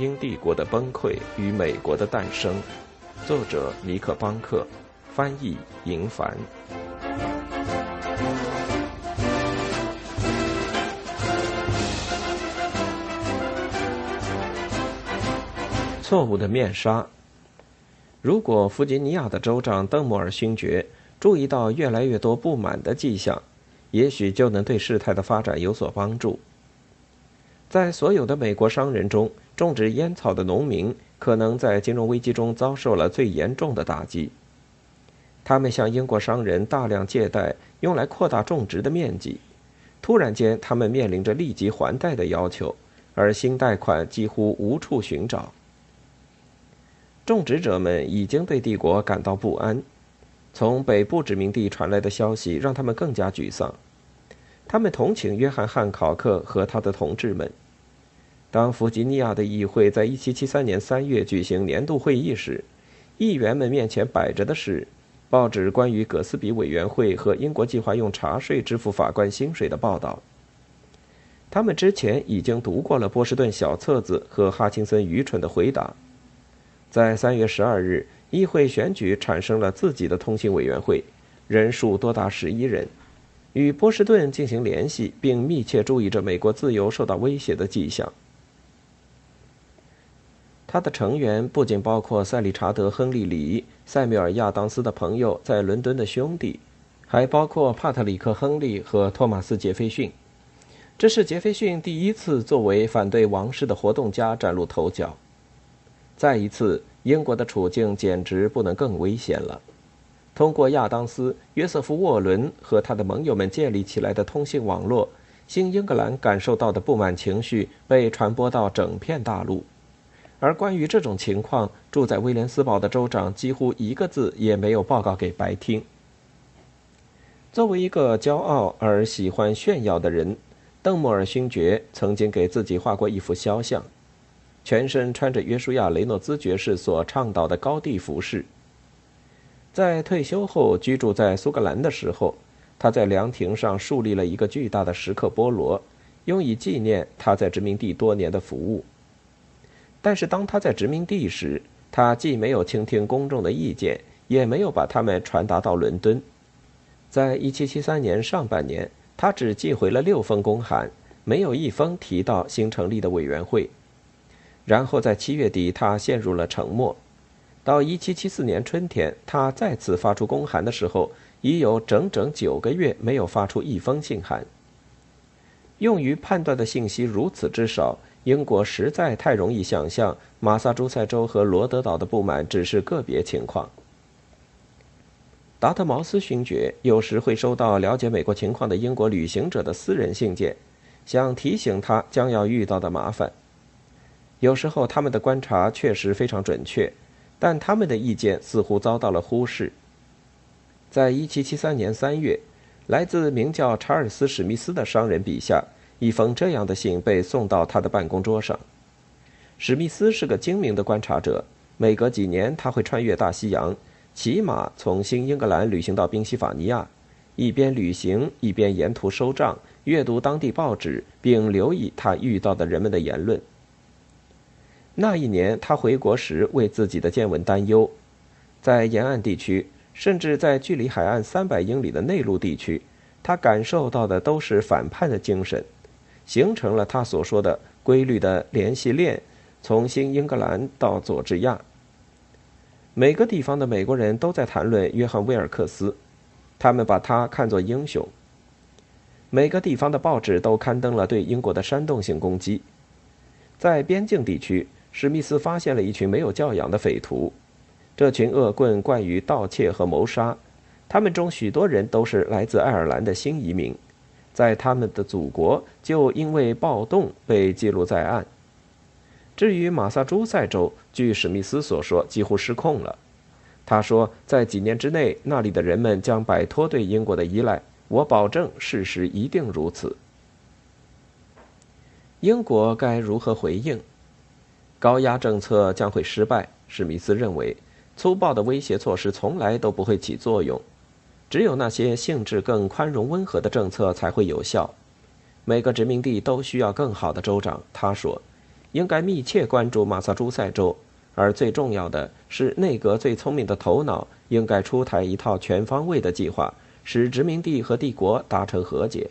英帝国的崩溃与美国的诞生，作者尼克·邦克，翻译银凡。错误的面纱。如果弗吉尼亚的州长邓莫尔勋爵注意到越来越多不满的迹象，也许就能对事态的发展有所帮助。在所有的美国商人中，种植烟草的农民可能在金融危机中遭受了最严重的打击。他们向英国商人大量借贷，用来扩大种植的面积。突然间，他们面临着立即还贷的要求，而新贷款几乎无处寻找。种植者们已经对帝国感到不安，从北部殖民地传来的消息让他们更加沮丧。他们同情约翰·汉考克和他的同志们。当弗吉尼亚的议会在1773年3月举行年度会议时，议员们面前摆着的是报纸关于葛斯比委员会和英国计划用茶税支付法官薪水的报道。他们之前已经读过了波士顿小册子和哈钦森愚蠢的回答。在3月12日，议会选举产生了自己的通信委员会，人数多达11人。与波士顿进行联系，并密切注意着美国自由受到威胁的迹象。他的成员不仅包括塞利查德·亨利·里、塞缪尔·亚当斯的朋友在伦敦的兄弟，还包括帕特里克·亨利和托马斯·杰斐逊。这是杰斐逊第一次作为反对王室的活动家崭露头角。再一次，英国的处境简直不能更危险了。通过亚当斯、约瑟夫·沃伦和他的盟友们建立起来的通信网络，新英格兰感受到的不满情绪被传播到整片大陆。而关于这种情况，住在威廉斯堡的州长几乎一个字也没有报告给白厅。作为一个骄傲而喜欢炫耀的人，邓莫尔勋爵曾经给自己画过一幅肖像，全身穿着约书亚·雷诺兹爵士所倡导的高地服饰。在退休后居住在苏格兰的时候，他在凉亭上树立了一个巨大的石刻菠萝，用以纪念他在殖民地多年的服务。但是当他在殖民地时，他既没有倾听公众的意见，也没有把他们传达到伦敦。在1773年上半年，他只寄回了六封公函，没有一封提到新成立的委员会。然后在七月底，他陷入了沉默。到1774年春天，他再次发出公函的时候，已有整整九个月没有发出一封信函。用于判断的信息如此之少，英国实在太容易想象马萨诸塞州和罗德岛的不满只是个别情况。达特茅斯勋爵有时会收到了解美国情况的英国旅行者的私人信件，想提醒他将要遇到的麻烦。有时候他们的观察确实非常准确。但他们的意见似乎遭到了忽视。在1773年3月，来自名叫查尔斯·史密斯的商人笔下，一封这样的信被送到他的办公桌上。史密斯是个精明的观察者，每隔几年他会穿越大西洋，骑马从新英格兰旅行到宾夕法尼亚，一边旅行一边沿途收账、阅读当地报纸，并留意他遇到的人们的言论。那一年，他回国时为自己的见闻担忧。在沿岸地区，甚至在距离海岸三百英里的内陆地区，他感受到的都是反叛的精神，形成了他所说的规律的联系链，从新英格兰到佐治亚。每个地方的美国人都在谈论约翰·威尔克斯，他们把他看作英雄。每个地方的报纸都刊登了对英国的煽动性攻击，在边境地区。史密斯发现了一群没有教养的匪徒，这群恶棍惯于盗窃和谋杀，他们中许多人都是来自爱尔兰的新移民，在他们的祖国就因为暴动被记录在案。至于马萨诸塞州，据史密斯所说，几乎失控了。他说，在几年之内，那里的人们将摆脱对英国的依赖。我保证，事实一定如此。英国该如何回应？高压政策将会失败，史密斯认为，粗暴的威胁措施从来都不会起作用，只有那些性质更宽容温和的政策才会有效。每个殖民地都需要更好的州长，他说，应该密切关注马萨诸塞州，而最重要的是，内阁最聪明的头脑应该出台一套全方位的计划，使殖民地和帝国达成和解。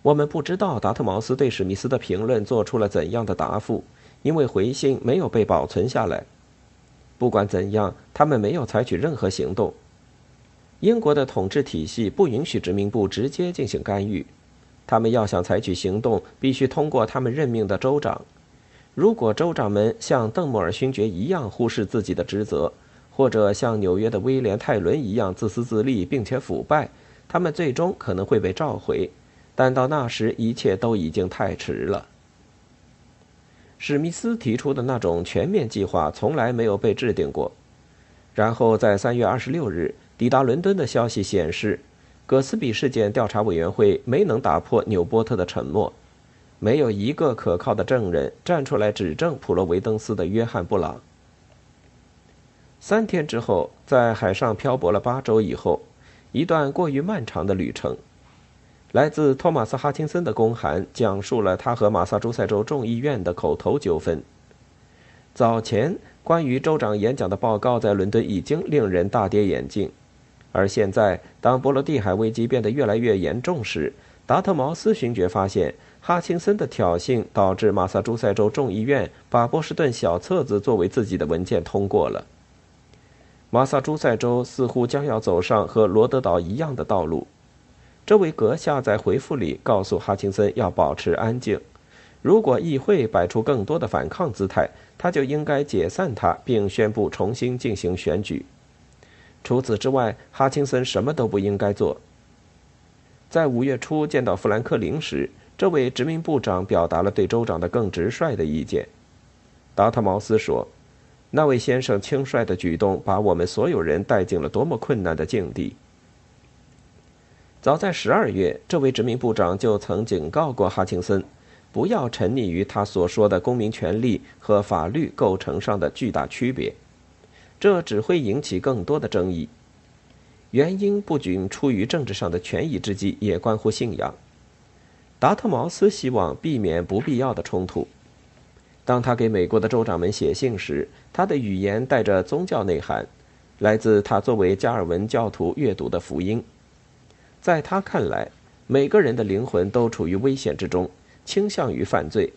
我们不知道达特茅斯对史密斯的评论做出了怎样的答复，因为回信没有被保存下来。不管怎样，他们没有采取任何行动。英国的统治体系不允许殖民部直接进行干预，他们要想采取行动，必须通过他们任命的州长。如果州长们像邓莫尔勋爵一样忽视自己的职责，或者像纽约的威廉泰伦一样自私自利并且腐败，他们最终可能会被召回。但到那时，一切都已经太迟了。史密斯提出的那种全面计划从来没有被制定过。然后在三月二十六日抵达伦敦的消息显示，葛斯比事件调查委员会没能打破纽波特的沉默，没有一个可靠的证人站出来指证普罗维登斯的约翰·布朗。三天之后，在海上漂泊了八周以后，一段过于漫长的旅程。来自托马斯·哈钦森的公函讲述了他和马萨诸塞州众议院的口头纠纷。早前关于州长演讲的报告在伦敦已经令人大跌眼镜，而现在当波罗的海危机变得越来越严重时，达特茅斯勋爵发现哈钦森的挑衅导致马萨诸塞州众议院把波士顿小册子作为自己的文件通过了。马萨诸塞州似乎将要走上和罗德岛一样的道路。这位阁下在回复里告诉哈钦森要保持安静。如果议会摆出更多的反抗姿态，他就应该解散他，并宣布重新进行选举。除此之外，哈钦森什么都不应该做。在五月初见到富兰克林时，这位殖民部长表达了对州长的更直率的意见。达特茅斯说：“那位先生轻率的举动把我们所有人带进了多么困难的境地。”早在十二月，这位殖民部长就曾警告过哈钦森，不要沉溺于他所说的公民权利和法律构成上的巨大区别，这只会引起更多的争议。原因不仅出于政治上的权宜之计，也关乎信仰。达特茅斯希望避免不必要的冲突。当他给美国的州长们写信时，他的语言带着宗教内涵，来自他作为加尔文教徒阅读的福音。在他看来，每个人的灵魂都处于危险之中，倾向于犯罪。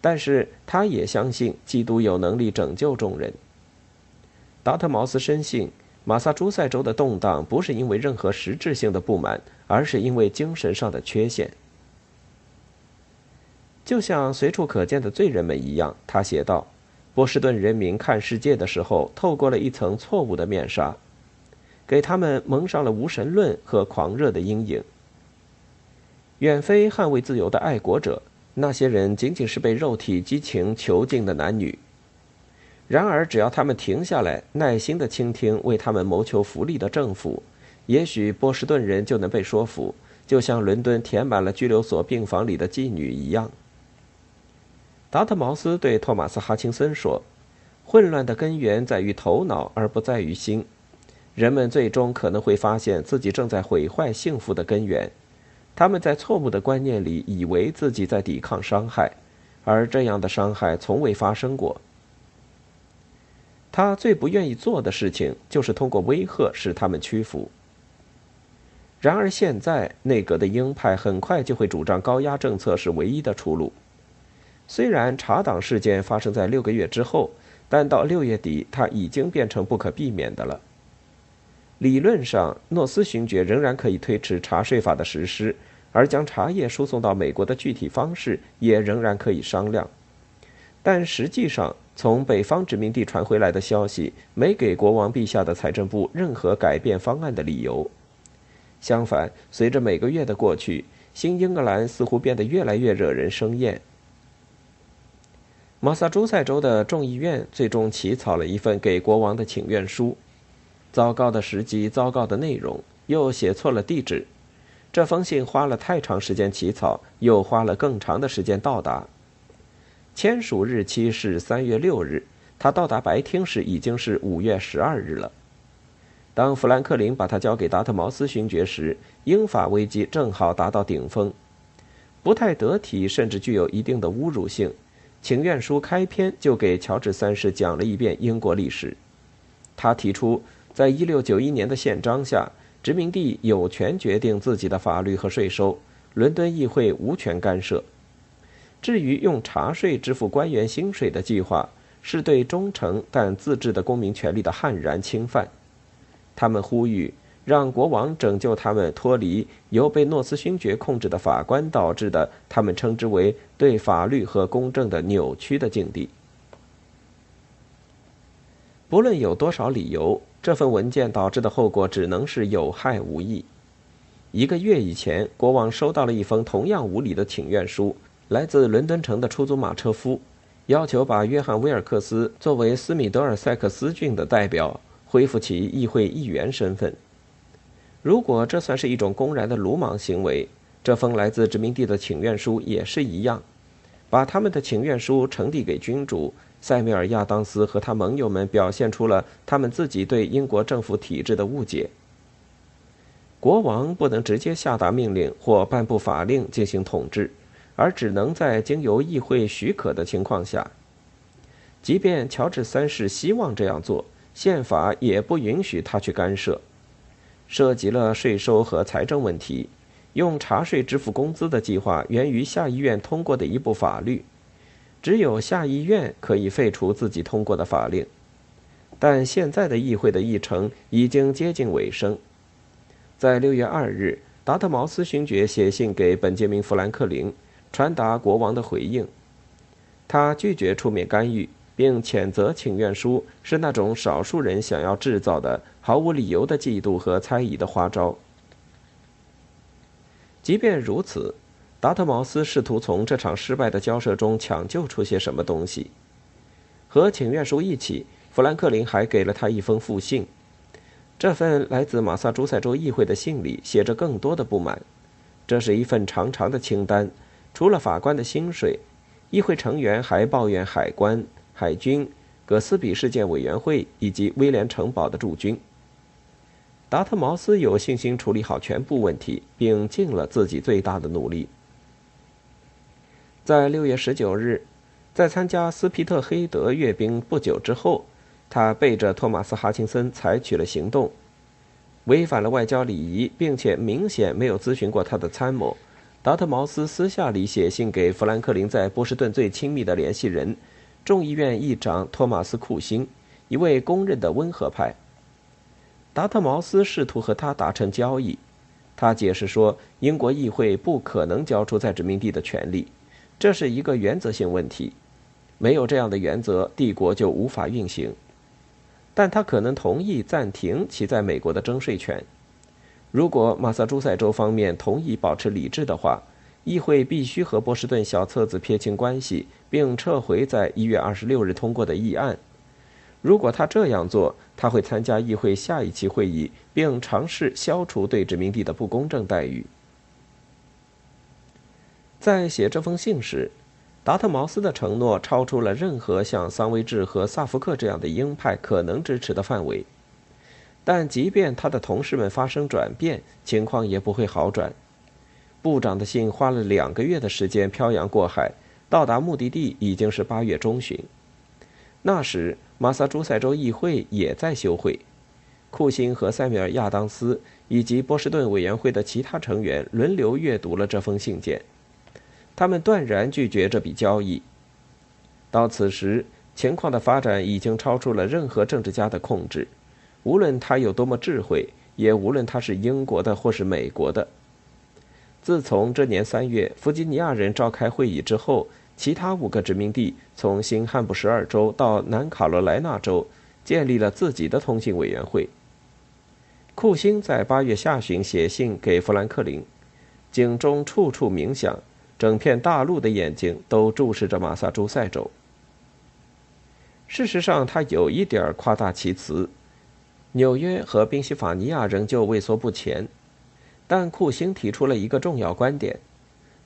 但是，他也相信基督有能力拯救众人。达特茅斯深信，马萨诸塞州的动荡不是因为任何实质性的不满，而是因为精神上的缺陷。就像随处可见的罪人们一样，他写道：“波士顿人民看世界的时候，透过了一层错误的面纱。”给他们蒙上了无神论和狂热的阴影。远非捍卫自由的爱国者，那些人仅仅是被肉体激情囚禁的男女。然而，只要他们停下来，耐心的倾听为他们谋求福利的政府，也许波士顿人就能被说服，就像伦敦填满了拘留所病房里的妓女一样。达特茅斯对托马斯·哈钦森说：“混乱的根源在于头脑，而不在于心。”人们最终可能会发现自己正在毁坏幸福的根源。他们在错误的观念里以为自己在抵抗伤害，而这样的伤害从未发生过。他最不愿意做的事情就是通过威吓使他们屈服。然而，现在内阁的鹰派很快就会主张高压政策是唯一的出路。虽然查党事件发生在六个月之后，但到六月底，它已经变成不可避免的了。理论上，诺斯勋爵仍然可以推迟茶税法的实施，而将茶叶输送到美国的具体方式也仍然可以商量。但实际上，从北方殖民地传回来的消息没给国王陛下的财政部任何改变方案的理由。相反，随着每个月的过去，新英格兰似乎变得越来越惹人生厌。马萨诸塞州的众议院最终起草了一份给国王的请愿书。糟糕的时机，糟糕的内容，又写错了地址。这封信花了太长时间起草，又花了更长的时间到达。签署日期是三月六日，他到达白厅时已经是五月十二日了。当富兰克林把他交给达特茅斯勋爵时，英法危机正好达到顶峰。不太得体，甚至具有一定的侮辱性。请愿书开篇就给乔治三世讲了一遍英国历史。他提出，在一六九一年的宪章下，殖民地有权决定自己的法律和税收，伦敦议会无权干涉。至于用茶税支付官员薪水的计划，是对忠诚但自治的公民权利的悍然侵犯。他们呼吁让国王拯救他们脱离由被诺斯勋爵控制的法官导致的他们称之为对法律和公正的扭曲的境地。不论有多少理由，这份文件导致的后果只能是有害无益。一个月以前，国王收到了一封同样无理的请愿书，来自伦敦城的出租马车夫，要求把约翰·威尔克斯作为斯米德尔塞克斯郡的代表。恢复其议会议员身份。如果这算是一种公然的鲁莽行为，这封来自殖民地的请愿书也是一样。把他们的请愿书呈递给君主塞缪尔·亚当斯和他盟友们，表现出了他们自己对英国政府体制的误解。国王不能直接下达命令或颁布法令进行统治，而只能在经由议会许可的情况下。即便乔治三世希望这样做。宪法也不允许他去干涉，涉及了税收和财政问题。用茶税支付工资的计划源于下议院通过的一部法律，只有下议院可以废除自己通过的法令。但现在的议会的议程已经接近尾声。在六月二日，达特茅斯勋爵写信给本杰明·富兰克林，传达国王的回应。他拒绝出面干预。并谴责请愿书是那种少数人想要制造的毫无理由的嫉妒和猜疑的花招。即便如此，达特茅斯试图从这场失败的交涉中抢救出些什么东西。和请愿书一起，富兰克林还给了他一封复信。这份来自马萨诸塞州议会的信里写着更多的不满。这是一份长长的清单，除了法官的薪水，议会成员还抱怨海关。海军、葛斯比事件委员会以及威廉城堡的驻军。达特茅斯有信心处理好全部问题，并尽了自己最大的努力。在六月十九日，在参加斯皮特黑德阅兵不久之后，他背着托马斯·哈钦森采取了行动，违反了外交礼仪，并且明显没有咨询过他的参谋。达特茅斯私下里写信给富兰克林在波士顿最亲密的联系人。众议院议长托马斯·库辛，一位公认的温和派。达特茅斯试图和他达成交易，他解释说，英国议会不可能交出在殖民地的权利，这是一个原则性问题，没有这样的原则，帝国就无法运行。但他可能同意暂停其在美国的征税权，如果马萨诸塞州方面同意保持理智的话。议会必须和波士顿小册子撇清关系，并撤回在一月二十六日通过的议案。如果他这样做，他会参加议会下一期会议，并尝试消除对殖民地的不公正待遇。在写这封信时，达特茅斯的承诺超出了任何像桑维治和萨福克这样的鹰派可能支持的范围。但即便他的同事们发生转变，情况也不会好转。部长的信花了两个月的时间漂洋过海，到达目的地已经是八月中旬。那时，马萨诸塞州议会也在休会。库欣和塞米尔·亚当斯以及波士顿委员会的其他成员轮流阅读了这封信件，他们断然拒绝这笔交易。到此时，情况的发展已经超出了任何政治家的控制，无论他有多么智慧，也无论他是英国的或是美国的。自从这年三月弗吉尼亚人召开会议之后，其他五个殖民地从新罕布什尔州到南卡罗来纳州建立了自己的通信委员会。库欣在八月下旬写信给富兰克林，井中处处鸣响，整片大陆的眼睛都注视着马萨诸塞州。事实上，他有一点夸大其词，纽约和宾夕法尼亚仍旧畏缩不前。但库欣提出了一个重要观点，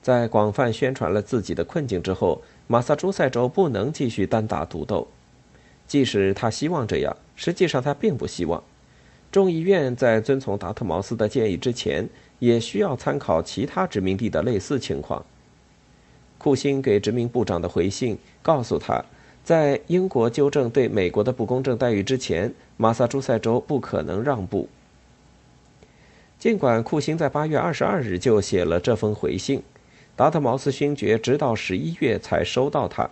在广泛宣传了自己的困境之后，马萨诸塞州不能继续单打独斗。即使他希望这样，实际上他并不希望。众议院在遵从达特茅斯的建议之前，也需要参考其他殖民地的类似情况，库欣给殖民部长的回信告诉他，在英国纠正对美国的不公正待遇之前，马萨诸塞州不可能让步。尽管库欣在八月二十二日就写了这封回信，达特茅斯勋爵直到十一月才收到它。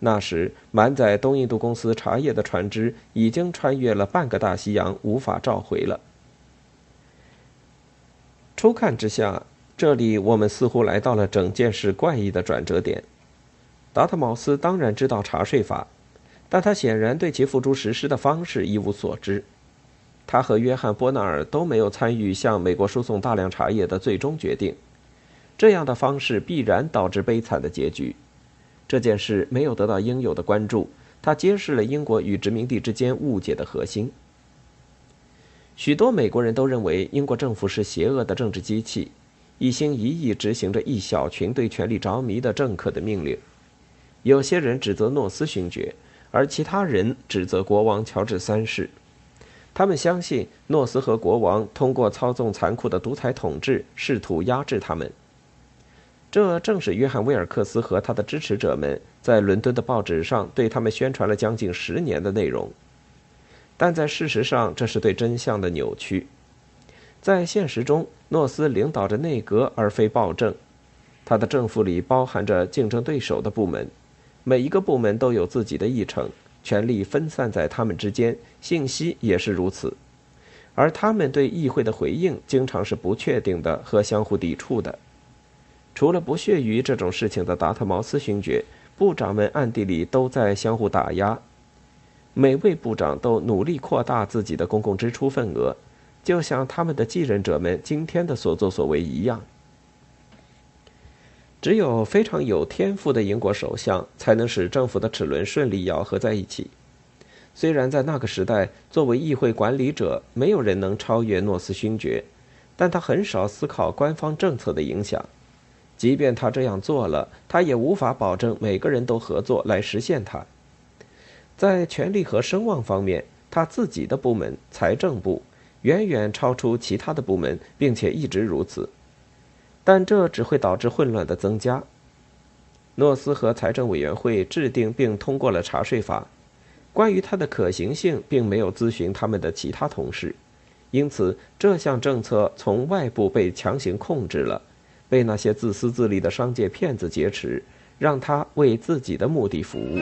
那时，满载东印度公司茶叶的船只已经穿越了半个大西洋，无法召回了。初看之下，这里我们似乎来到了整件事怪异的转折点。达特茅斯当然知道茶税法，但他显然对其付诸实施的方式一无所知。他和约翰·波纳尔都没有参与向美国输送大量茶叶的最终决定。这样的方式必然导致悲惨的结局。这件事没有得到应有的关注，它揭示了英国与殖民地之间误解的核心。许多美国人都认为英国政府是邪恶的政治机器，一心一意执行着一小群对权力着迷的政客的命令。有些人指责诺斯勋爵，而其他人指责国王乔治三世。他们相信诺斯和国王通过操纵残酷的独裁统治，试图压制他们。这正是约翰·威尔克斯和他的支持者们在伦敦的报纸上对他们宣传了将近十年的内容。但在事实上，这是对真相的扭曲。在现实中，诺斯领导着内阁而非暴政，他的政府里包含着竞争对手的部门，每一个部门都有自己的议程。权力分散在他们之间，信息也是如此，而他们对议会的回应经常是不确定的和相互抵触的。除了不屑于这种事情的达特茅斯勋爵，部长们暗地里都在相互打压。每位部长都努力扩大自己的公共支出份额，就像他们的继任者们今天的所作所为一样。只有非常有天赋的英国首相才能使政府的齿轮顺利咬合在一起。虽然在那个时代，作为议会管理者，没有人能超越诺斯勋爵，但他很少思考官方政策的影响。即便他这样做了，他也无法保证每个人都合作来实现它。在权力和声望方面，他自己的部门财政部远远超出其他的部门，并且一直如此。但这只会导致混乱的增加。诺斯和财政委员会制定并通过了查税法，关于它的可行性，并没有咨询他们的其他同事，因此这项政策从外部被强行控制了，被那些自私自利的商界骗子劫持，让他为自己的目的服务。